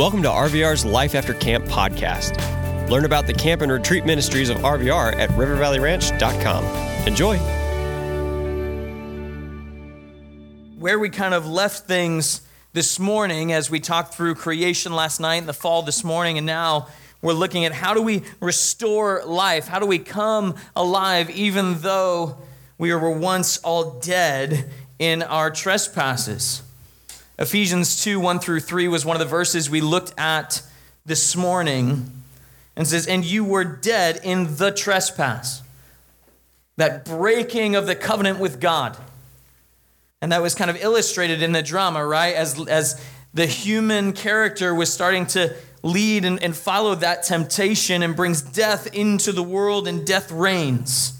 Welcome to RVR's Life After Camp podcast. Learn about the camp and retreat ministries of RVR at rivervalleyranch.com. Enjoy. Where we kind of left things this morning as we talked through creation last night and the fall this morning, and now we're looking at how do we restore life? How do we come alive even though we were once all dead in our trespasses? Ephesians 2 1 through 3 was one of the verses we looked at this morning and says, And you were dead in the trespass, that breaking of the covenant with God. And that was kind of illustrated in the drama, right? As, as the human character was starting to lead and, and follow that temptation and brings death into the world, and death reigns.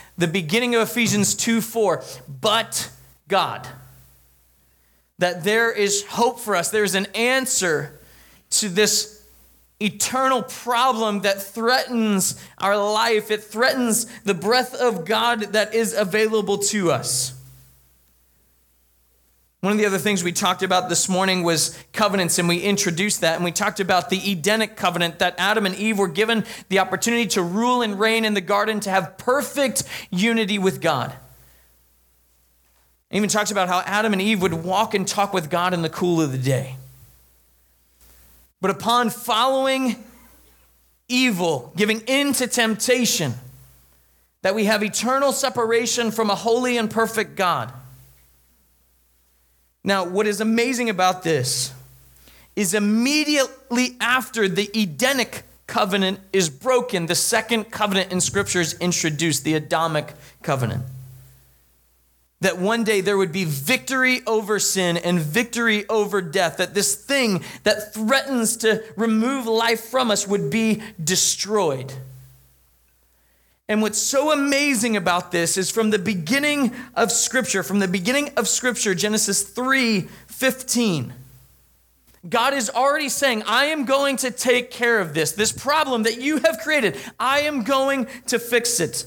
the beginning of Ephesians 2 4, but God. That there is hope for us, there's an answer to this eternal problem that threatens our life, it threatens the breath of God that is available to us. One of the other things we talked about this morning was covenants, and we introduced that. And we talked about the Edenic covenant that Adam and Eve were given the opportunity to rule and reign in the garden, to have perfect unity with God. Even talked about how Adam and Eve would walk and talk with God in the cool of the day. But upon following evil, giving in to temptation, that we have eternal separation from a holy and perfect God. Now, what is amazing about this is immediately after the Edenic covenant is broken, the second covenant in Scripture is introduced, the Adamic covenant. That one day there would be victory over sin and victory over death, that this thing that threatens to remove life from us would be destroyed. And what's so amazing about this is from the beginning of Scripture, from the beginning of Scripture, Genesis 3 15, God is already saying, I am going to take care of this, this problem that you have created. I am going to fix it.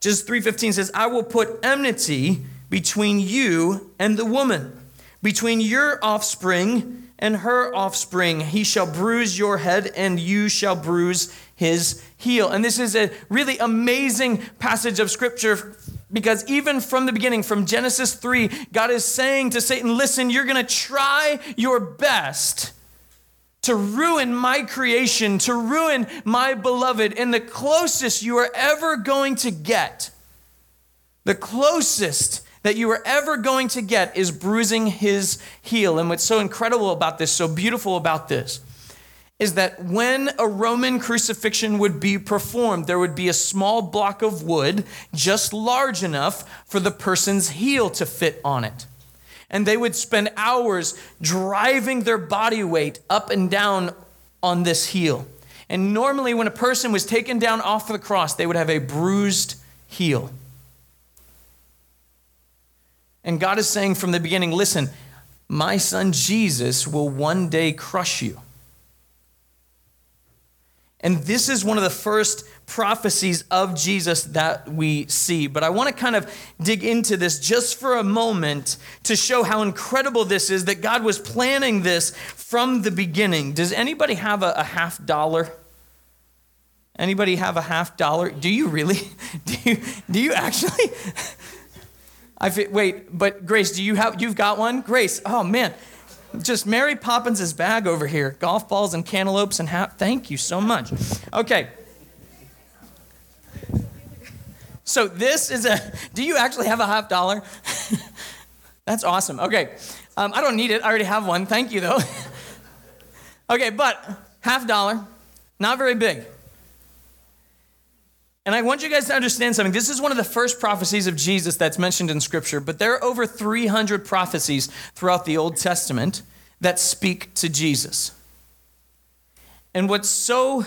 Genesis 3:15 says, I will put enmity between you and the woman, between your offspring and her offspring. He shall bruise your head, and you shall bruise his heel. And this is a really amazing passage of scripture because even from the beginning, from Genesis 3, God is saying to Satan, Listen, you're going to try your best to ruin my creation, to ruin my beloved. And the closest you are ever going to get, the closest that you are ever going to get is bruising his heel. And what's so incredible about this, so beautiful about this, is that when a Roman crucifixion would be performed, there would be a small block of wood just large enough for the person's heel to fit on it. And they would spend hours driving their body weight up and down on this heel. And normally, when a person was taken down off the cross, they would have a bruised heel. And God is saying from the beginning listen, my son Jesus will one day crush you. And this is one of the first prophecies of Jesus that we see. But I want to kind of dig into this just for a moment to show how incredible this is that God was planning this from the beginning. Does anybody have a, a half dollar? Anybody have a half dollar? Do you really? Do you, do you actually? I wait, but Grace, do you have you've got one? Grace, oh man just Mary Poppins' bag over here golf balls and cantaloupes and hat. Thank you so much. Okay. So this is a. Do you actually have a half dollar? That's awesome. Okay. Um, I don't need it. I already have one. Thank you, though. okay, but half dollar, not very big. And I want you guys to understand something. This is one of the first prophecies of Jesus that's mentioned in Scripture, but there are over 300 prophecies throughout the Old Testament that speak to Jesus. And what's so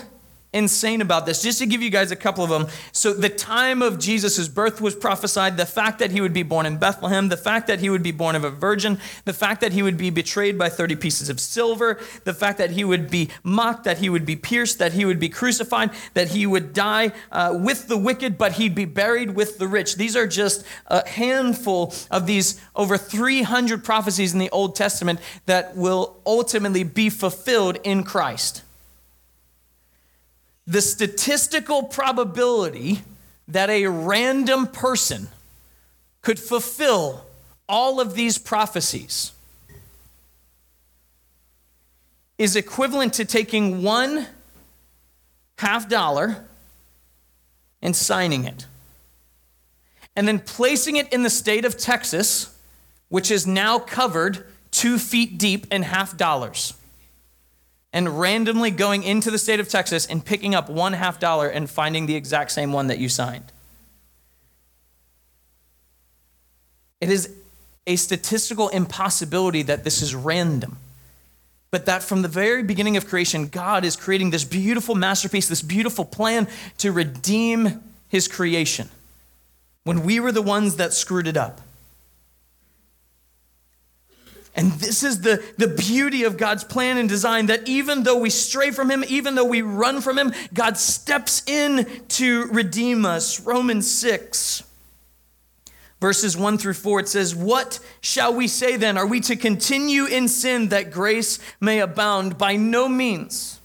insane about this. Just to give you guys a couple of them. So, the time of Jesus' birth was prophesied, the fact that he would be born in Bethlehem, the fact that he would be born of a virgin, the fact that he would be betrayed by 30 pieces of silver, the fact that he would be mocked, that he would be pierced, that he would be crucified, that he would die uh, with the wicked, but he'd be buried with the rich. These are just a handful of these over 300 prophecies in the Old Testament that will ultimately be fulfilled in Christ the statistical probability that a random person could fulfill all of these prophecies is equivalent to taking one half dollar and signing it, and then placing it in the state of Texas, which is now covered two feet deep in half dollars and randomly going into the state of Texas and picking up one half dollar and finding the exact same one that you signed. It is a statistical impossibility that this is random. But that from the very beginning of creation, God is creating this beautiful masterpiece, this beautiful plan to redeem his creation when we were the ones that screwed it up. And this is the, the beauty of God's plan and design that even though we stray from Him, even though we run from Him, God steps in to redeem us. Romans 6, verses 1 through 4, it says, What shall we say then? Are we to continue in sin that grace may abound? By no means.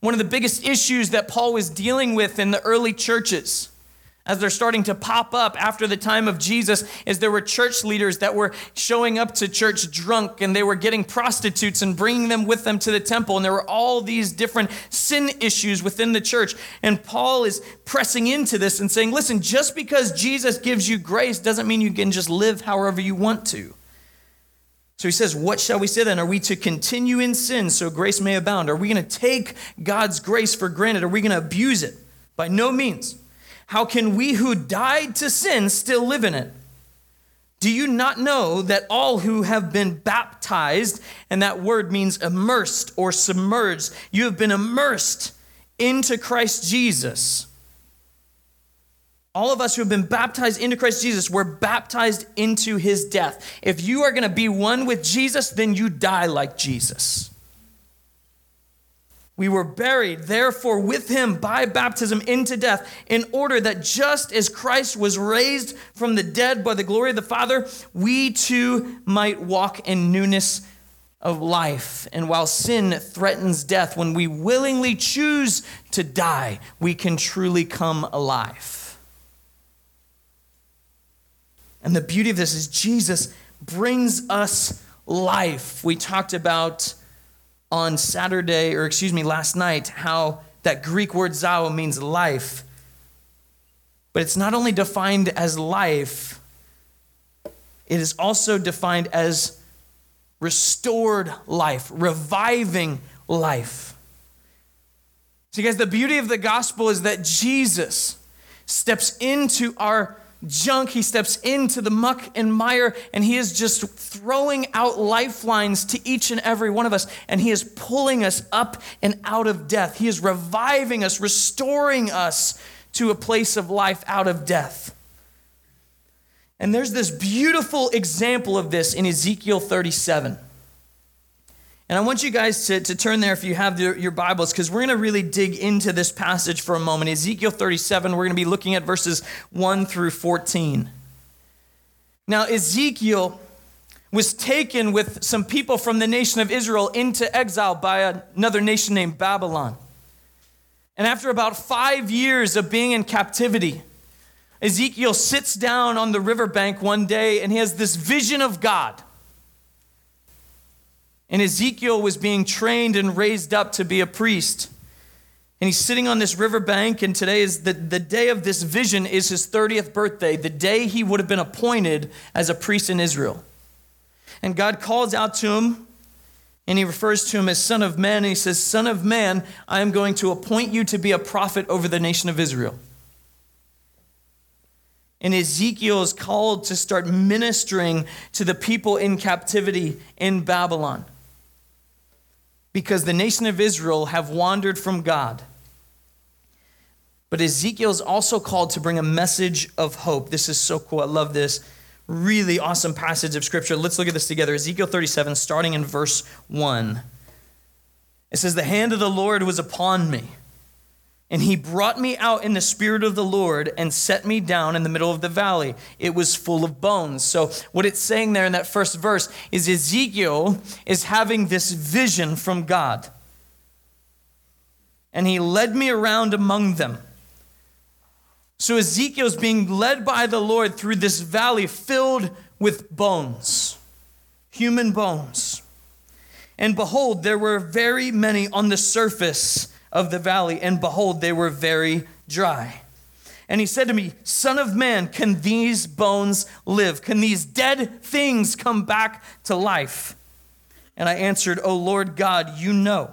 One of the biggest issues that Paul was dealing with in the early churches as they're starting to pop up after the time of Jesus is there were church leaders that were showing up to church drunk and they were getting prostitutes and bringing them with them to the temple and there were all these different sin issues within the church and Paul is pressing into this and saying listen just because Jesus gives you grace doesn't mean you can just live however you want to so he says, What shall we say then? Are we to continue in sin so grace may abound? Are we going to take God's grace for granted? Are we going to abuse it? By no means. How can we who died to sin still live in it? Do you not know that all who have been baptized, and that word means immersed or submerged, you have been immersed into Christ Jesus? All of us who have been baptized into Christ Jesus were baptized into his death. If you are going to be one with Jesus, then you die like Jesus. We were buried, therefore, with him by baptism into death, in order that just as Christ was raised from the dead by the glory of the Father, we too might walk in newness of life. And while sin threatens death, when we willingly choose to die, we can truly come alive. And the beauty of this is Jesus brings us life. We talked about on Saturday, or excuse me, last night, how that Greek word zao means life. But it's not only defined as life, it is also defined as restored life, reviving life. See, guys, the beauty of the gospel is that Jesus steps into our junk. He steps into the muck and mire, and he is just throwing out lifelines to each and every one of us. And he is pulling us up and out of death. He is reviving us, restoring us to a place of life out of death. And there's this beautiful example of this in Ezekiel 37. And I want you guys to, to turn there if you have your, your Bibles, because we're going to really dig into this passage for a moment. Ezekiel 37, we're going to be looking at verses 1 through 14. Now, Ezekiel was taken with some people from the nation of Israel into exile by another nation named Babylon. And after about five years of being in captivity, Ezekiel sits down on the riverbank one day and he has this vision of God. And Ezekiel was being trained and raised up to be a priest. And he's sitting on this riverbank, and today is the, the day of this vision is his 30th birthday, the day he would have been appointed as a priest in Israel. And God calls out to him, and he refers to him as Son of Man, and he says, Son of Man, I am going to appoint you to be a prophet over the nation of Israel. And Ezekiel is called to start ministering to the people in captivity in Babylon. Because the nation of Israel have wandered from God. But Ezekiel is also called to bring a message of hope. This is so cool. I love this. Really awesome passage of scripture. Let's look at this together. Ezekiel 37, starting in verse 1. It says, The hand of the Lord was upon me and he brought me out in the spirit of the Lord and set me down in the middle of the valley. It was full of bones. So, what it's saying there in that first verse is Ezekiel is having this vision from God. And he led me around among them. So, Ezekiel is being led by the Lord through this valley filled with bones, human bones. And behold, there were very many on the surface of the valley, and behold, they were very dry. And he said to me, Son of man, can these bones live? Can these dead things come back to life? And I answered, O Lord God, you know.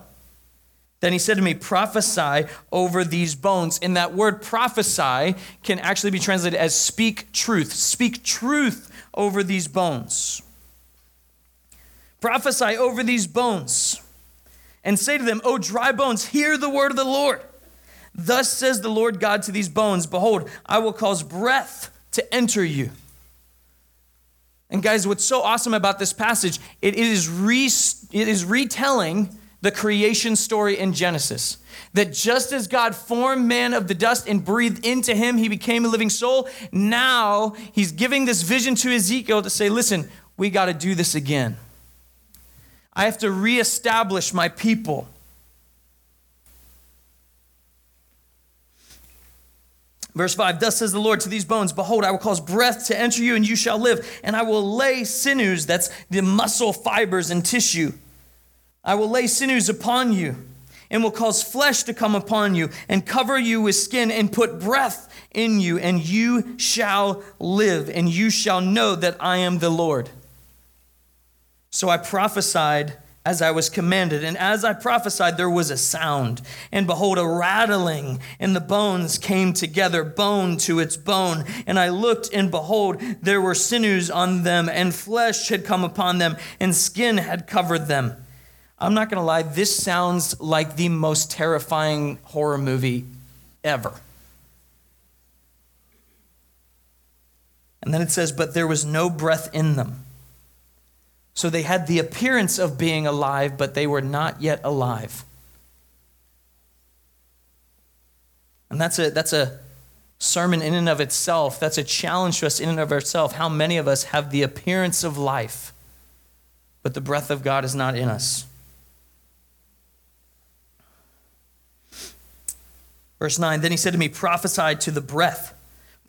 Then he said to me, Prophesy over these bones. And that word prophesy can actually be translated as speak truth. Speak truth over these bones. Prophesy over these bones and say to them, O dry bones, hear the word of the Lord. Thus says the Lord God to these bones Behold, I will cause breath to enter you. And guys, what's so awesome about this passage, it is, re, it is retelling the creation story in Genesis. That just as God formed man of the dust and breathed into him, he became a living soul. Now he's giving this vision to Ezekiel to say, listen, we got to do this again. I have to reestablish my people. Verse 5 Thus says the Lord to these bones, Behold, I will cause breath to enter you, and you shall live. And I will lay sinews, that's the muscle fibers and tissue. I will lay sinews upon you, and will cause flesh to come upon you, and cover you with skin, and put breath in you, and you shall live, and you shall know that I am the Lord. So I prophesied as I was commanded. And as I prophesied, there was a sound. And behold, a rattling, and the bones came together, bone to its bone. And I looked, and behold, there were sinews on them, and flesh had come upon them, and skin had covered them. I'm not going to lie, this sounds like the most terrifying horror movie ever. And then it says, But there was no breath in them. So they had the appearance of being alive, but they were not yet alive. And that's a, that's a sermon in and of itself. That's a challenge to us in and of itself. How many of us have the appearance of life, but the breath of God is not in us? Verse 9 Then he said to me, Prophesy to the breath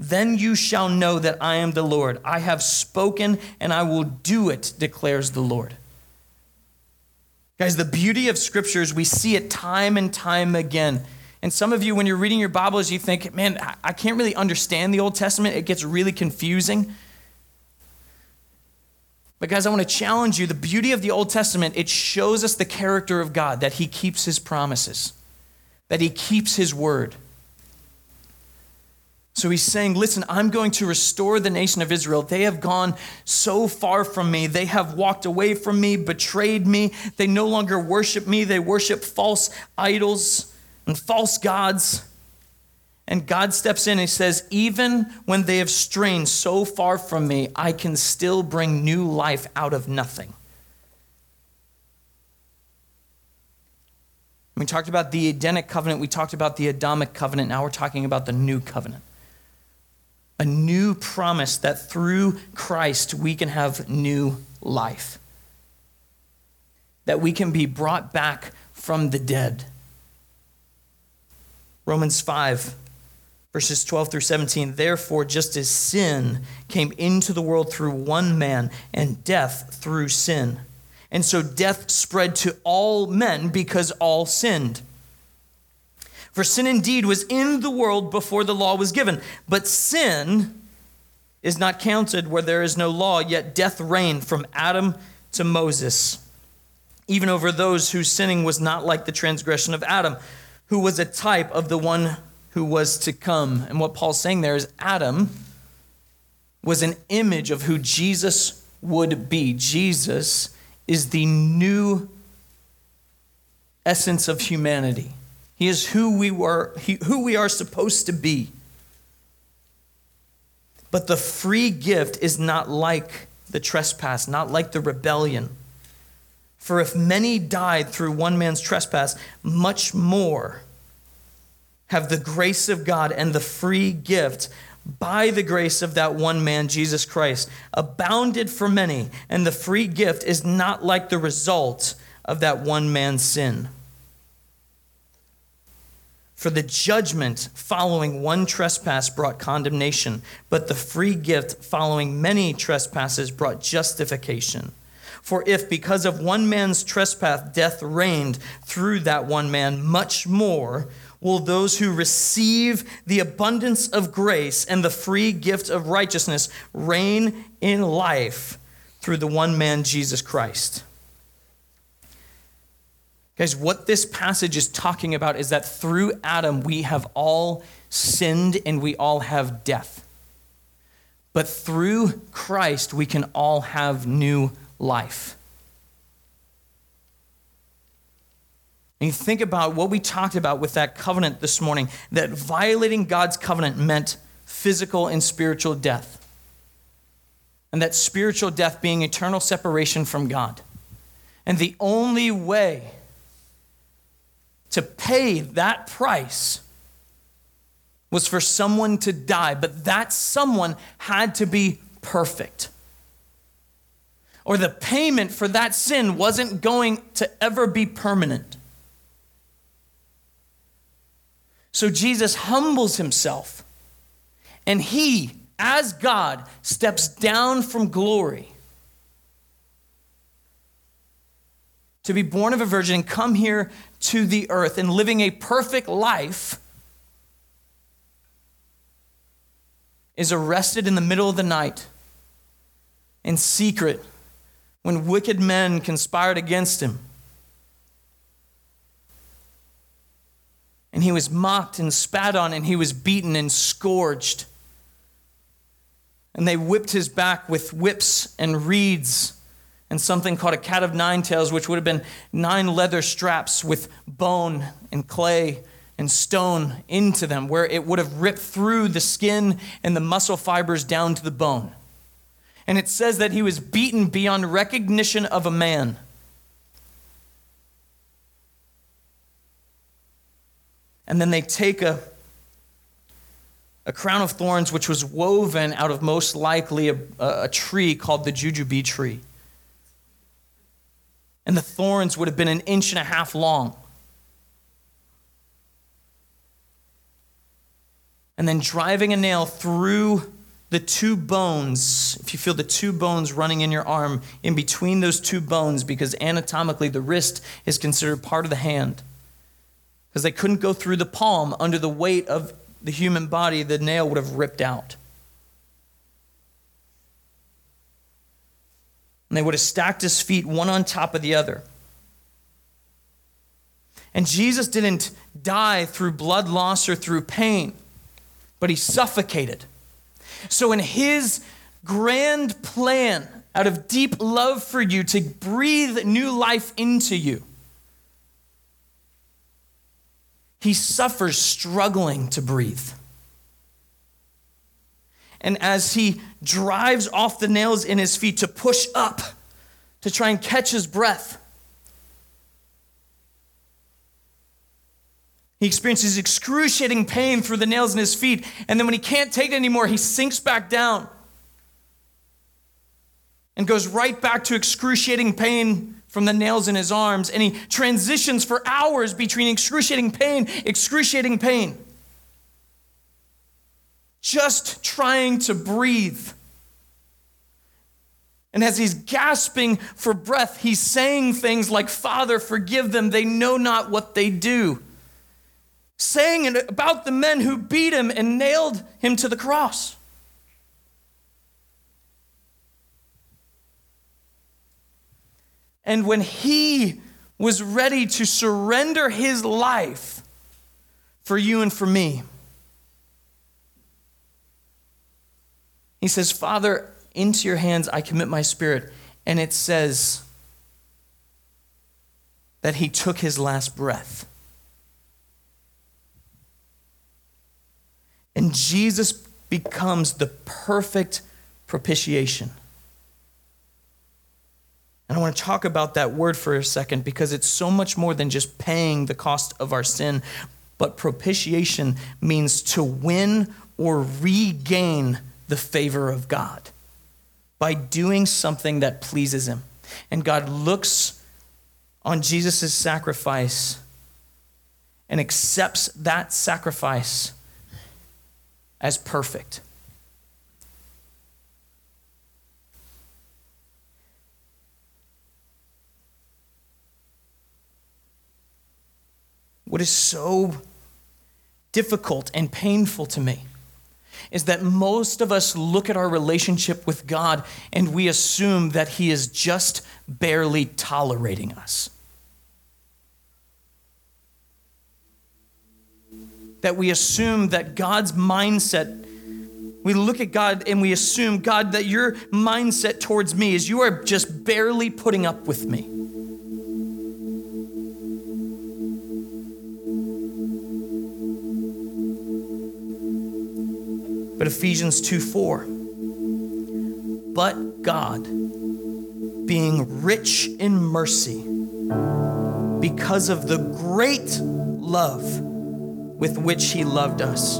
Then you shall know that I am the Lord. I have spoken and I will do it, declares the Lord. Guys, the beauty of Scripture is we see it time and time again. And some of you, when you're reading your Bibles, you think, man, I can't really understand the Old Testament. It gets really confusing. But, guys, I want to challenge you. The beauty of the Old Testament, it shows us the character of God, that He keeps His promises, that He keeps His word. So he's saying, Listen, I'm going to restore the nation of Israel. They have gone so far from me. They have walked away from me, betrayed me. They no longer worship me. They worship false idols and false gods. And God steps in and says, Even when they have strayed so far from me, I can still bring new life out of nothing. We talked about the Edenic covenant, we talked about the Adamic covenant, now we're talking about the new covenant. A new promise that through Christ we can have new life, that we can be brought back from the dead. Romans 5, verses 12 through 17. Therefore, just as sin came into the world through one man, and death through sin. And so death spread to all men because all sinned. For sin indeed was in the world before the law was given, but sin is not counted where there is no law, yet death reigned from Adam to Moses, even over those whose sinning was not like the transgression of Adam, who was a type of the one who was to come. And what Paul's saying there is Adam was an image of who Jesus would be. Jesus is the new essence of humanity. He is who we were, who we are supposed to be. But the free gift is not like the trespass, not like the rebellion. For if many died through one man's trespass, much more have the grace of God and the free gift by the grace of that one man, Jesus Christ, abounded for many. And the free gift is not like the result of that one man's sin. For the judgment following one trespass brought condemnation, but the free gift following many trespasses brought justification. For if because of one man's trespass death reigned through that one man, much more will those who receive the abundance of grace and the free gift of righteousness reign in life through the one man, Jesus Christ. Guys, what this passage is talking about is that through Adam we have all sinned and we all have death. But through Christ we can all have new life. And you think about what we talked about with that covenant this morning, that violating God's covenant meant physical and spiritual death. And that spiritual death being eternal separation from God. And the only way to pay that price was for someone to die, but that someone had to be perfect. Or the payment for that sin wasn't going to ever be permanent. So Jesus humbles himself, and he, as God, steps down from glory to be born of a virgin and come here to the earth and living a perfect life. Is arrested in the middle of the night in secret when wicked men conspired against him. and he was mocked and spat on, and he was beaten and scourged. And they whipped his back with whips and reeds and something called a cat of nine tails, which would have been nine leather straps with bone and clay and stone into them, where it would have ripped through the skin and the muscle fibers down to the bone. And it says that he was beaten beyond recognition of a man. And then they take a, a crown of thorns, which was woven out of most likely a, a tree called the jujube tree. And the thorns would have been an inch and a half long. And then driving a nail through the two bones, if you feel the two bones running in your arm, in between those two bones, because anatomically the wrist is considered part of the hand because they couldn't go through the palm under the weight of the human body, the nail would have ripped out. And they would have stacked his feet one on top of the other. And Jesus didn't die through blood loss or through pain, but he suffocated. So, in his grand plan, out of deep love for you, to breathe new life into you, he suffers struggling to breathe. And as he drives off the nails in his feet to push up, to try and catch his breath, He experiences excruciating pain through the nails in his feet. And then when he can't take it anymore, he sinks back down and goes right back to excruciating pain from the nails in his arms. And he transitions for hours between excruciating pain, excruciating pain, just trying to breathe. And as he's gasping for breath, he's saying things like, Father, forgive them. They know not what they do saying about the men who beat him and nailed him to the cross. And when he was ready to surrender his life for you and for me, he says, Father, into your hands I commit my spirit. And it says that he took his last breath. And Jesus becomes the perfect propitiation. And I want to talk about that word for a second because it's so much more than just paying the cost of our sin. But propitiation means to win or regain the favor of God by doing something that pleases Him. And God looks on Jesus' sacrifice and accepts that sacrifice as perfect. What is so difficult and painful to me is that most of us look at our relationship with God and we assume that He is just barely tolerating us. that we assume that God's mindset, we look at God and we assume, God, that your mindset towards me is you are just barely putting up with me. But Ephesians 2 4. But God, being rich in mercy, because of the great love with which he loved us.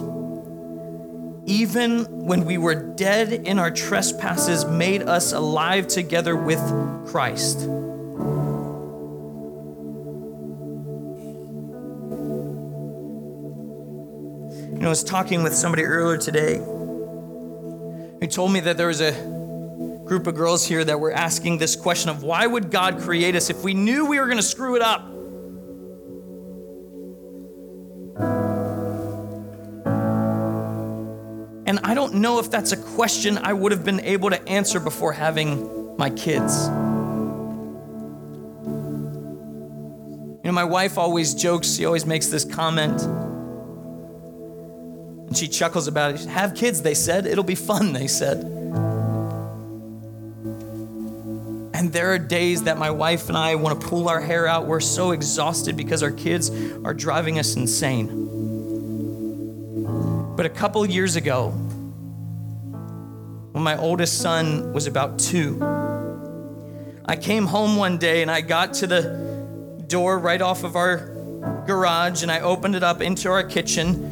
Even when we were dead in our trespasses, made us alive together with Christ. I was talking with somebody earlier today who told me that there was a group of girls here that were asking this question of why would God create us if we knew we were going to screw it up? And I don't know if that's a question I would have been able to answer before having my kids. You know, my wife always jokes, she always makes this comment. And she chuckles about it. Have kids, they said. It'll be fun, they said. And there are days that my wife and I want to pull our hair out. We're so exhausted because our kids are driving us insane. But a couple years ago, when my oldest son was about two, I came home one day and I got to the door right off of our garage and I opened it up into our kitchen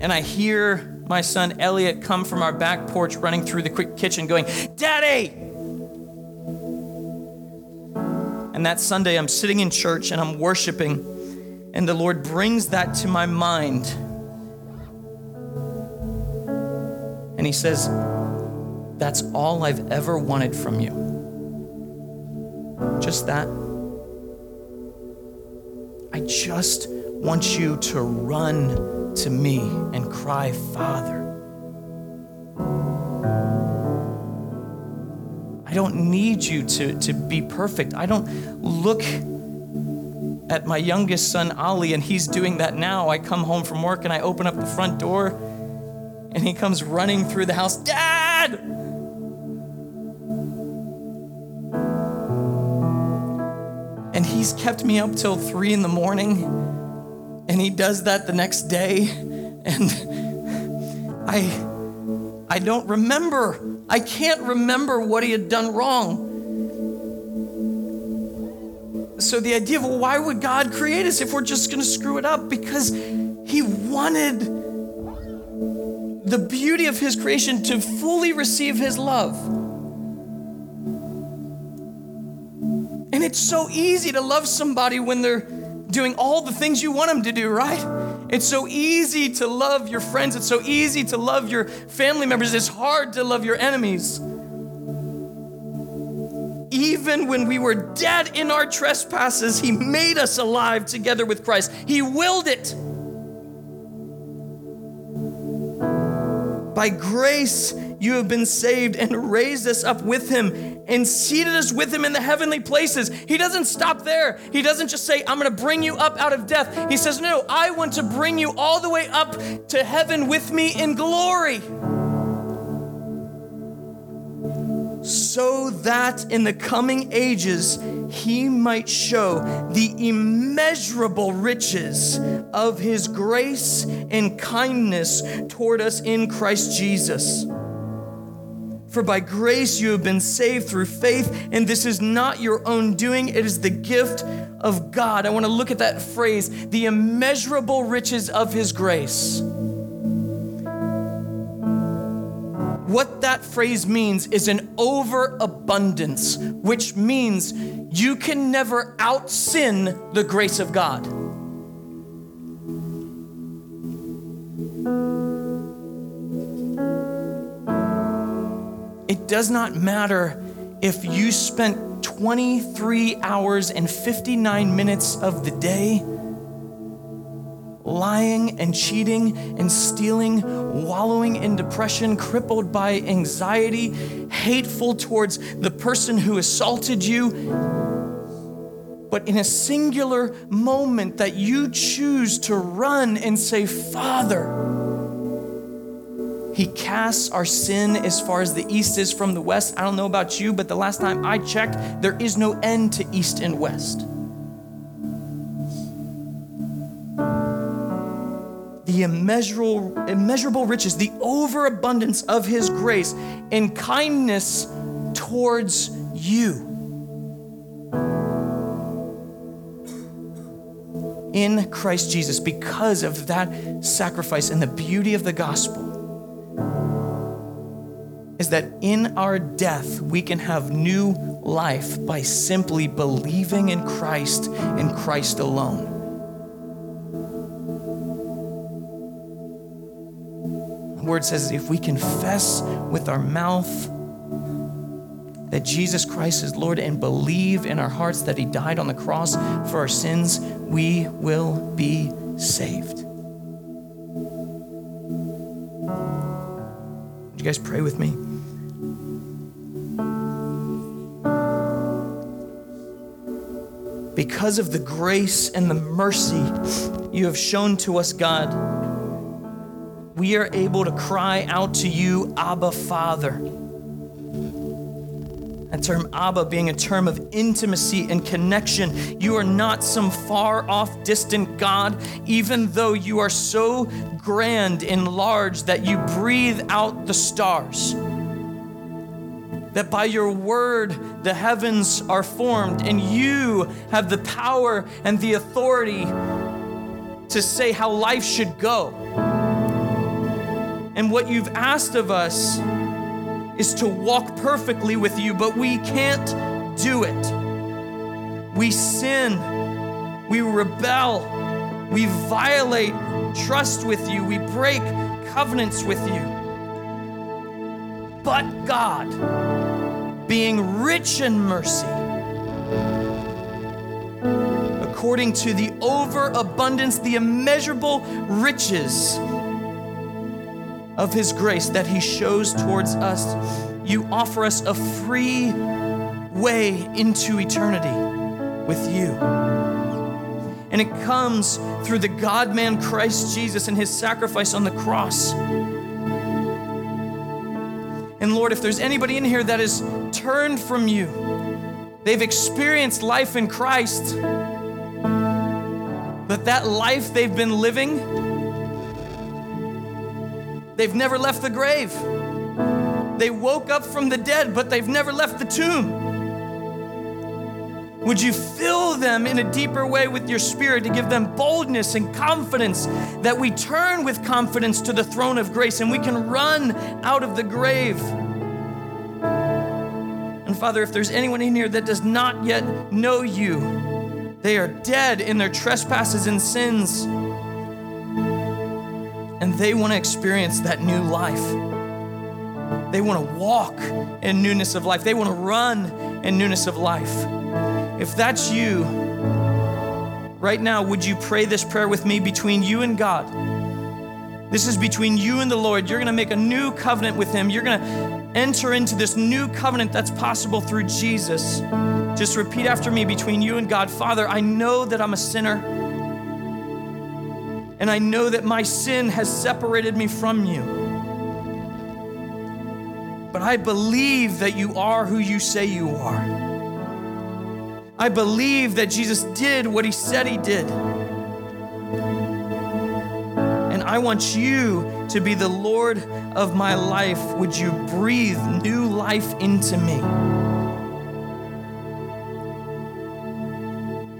and I hear my son Elliot come from our back porch running through the quick kitchen going, Daddy! And that Sunday I'm sitting in church and I'm worshiping, and the Lord brings that to my mind And he says, That's all I've ever wanted from you. Just that. I just want you to run to me and cry, Father. I don't need you to, to be perfect. I don't look at my youngest son, Ali, and he's doing that now. I come home from work and I open up the front door and he comes running through the house, Dad! And he's kept me up till three in the morning, and he does that the next day, and I. I don't remember. I can't remember what he had done wrong. so the idea of well, why would God create us if we're just going to screw it up? Because He wanted the beauty of His creation to fully receive His love. And it's so easy to love somebody when they're doing all the things you want them to do, right? It's so easy to love your friends. It's so easy to love your family members. It's hard to love your enemies even when we were dead in our trespasses, He made us alive together with Christ. He willed it. By grace, you have been saved and raised us up with him and seated us with him in the heavenly places. He doesn't stop there. He doesn't just say, I'm going to bring you up out of death. He says, No, I want to bring you all the way up to heaven with me in glory. so that in the coming ages he might show the immeasurable riches of his grace and kindness toward us in Christ Jesus. For by grace you have been saved through faith, and this is not your own doing, it is the gift of God. I want to look at that phrase the immeasurable riches of his grace. What that phrase means is an overabundance, which means you can never out sin the grace of God. It does not matter if you spent 23 hours and 59 minutes of the day lying and cheating and stealing, wallowing in depression, crippled by anxiety, hateful towards the person who assaulted you. But in a singular moment that you choose to run and say, Father, he casts our sin as far as the east is from the west. I don't know about you, but the last time I checked, there is no end to east and west. the immeasurable, immeasurable riches, the overabundance of his grace and kindness towards you. In Christ Jesus, because of that sacrifice and the beauty of the gospel, is that in our death we can have new life by simply believing in Christ and Christ alone. The word says if we confess with our mouth that Jesus Christ is Lord and believe in our hearts that He died on the cross for our sins, we will be saved. Would you guys pray with me? Because of the grace and the mercy you have shown to us, God we are able to cry out to you, Abba, Father. That term Abba being a term of intimacy and connection. You are not some far off, distant God, even though you are so grand and large that you breathe out the stars. That by your word the heavens are formed, and you have the power and the authority to say how life should go. And what you've asked of us is to walk perfectly with you, but we can't do it. We sin, we rebel, we violate trust with you, we break covenants with you. But God, being rich in mercy, according to the overabundance, the immeasurable riches of His grace that He shows towards us, you offer us a free way into eternity with you. And it comes through the God man Christ Jesus and His sacrifice on the cross. And Lord, if there's anybody in here that has turned from you, they've experienced life in Christ, but that life they've been living, They've never left the grave. They woke up from the dead, but they've never left the tomb. Would you fill them in a deeper way with your spirit to give them boldness and confidence that we turn with confidence to the throne of grace and we can run out of the grave? And Father, if there's anyone in here that does not yet know you, they are dead in their trespasses and sins, and they want to experience that new life. They want to walk in newness of life. They want to run in newness of life. If that's you, right now, would you pray this prayer with me between you and God? This is between you and the Lord. You're going to make a new covenant with Him. You're going to enter into this new covenant that's possible through Jesus. Just repeat after me between you and God Father, I know that I'm a sinner. And I know that my sin has separated me from you. But I believe that you are who you say you are. I believe that Jesus did what he said he did. And I want you to be the Lord of my life. Would you breathe new life into me?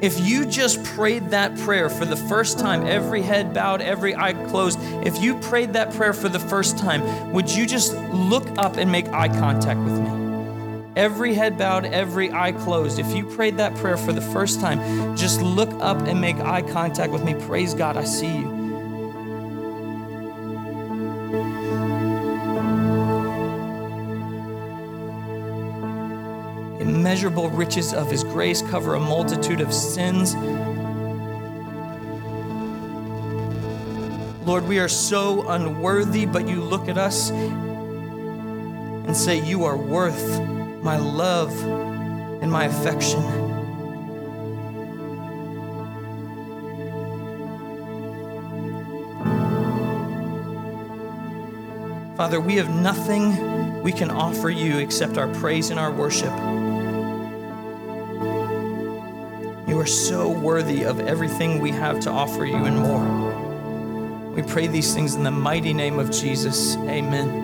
If you just prayed that prayer for the first time, every head bowed, every eye closed, if you prayed that prayer for the first time, would you just look up and make eye contact with me? Every head bowed, every eye closed. If you prayed that prayer for the first time, just look up and make eye contact with me. Praise God, I see you. Immeasurable riches of His grace cover a multitude of sins. Lord, we are so unworthy, but you look at us and say, You are worth my love and my affection. Father, we have nothing we can offer you except our praise and our worship. You are so worthy of everything we have to offer you and more. We pray these things in the mighty name of Jesus. Amen.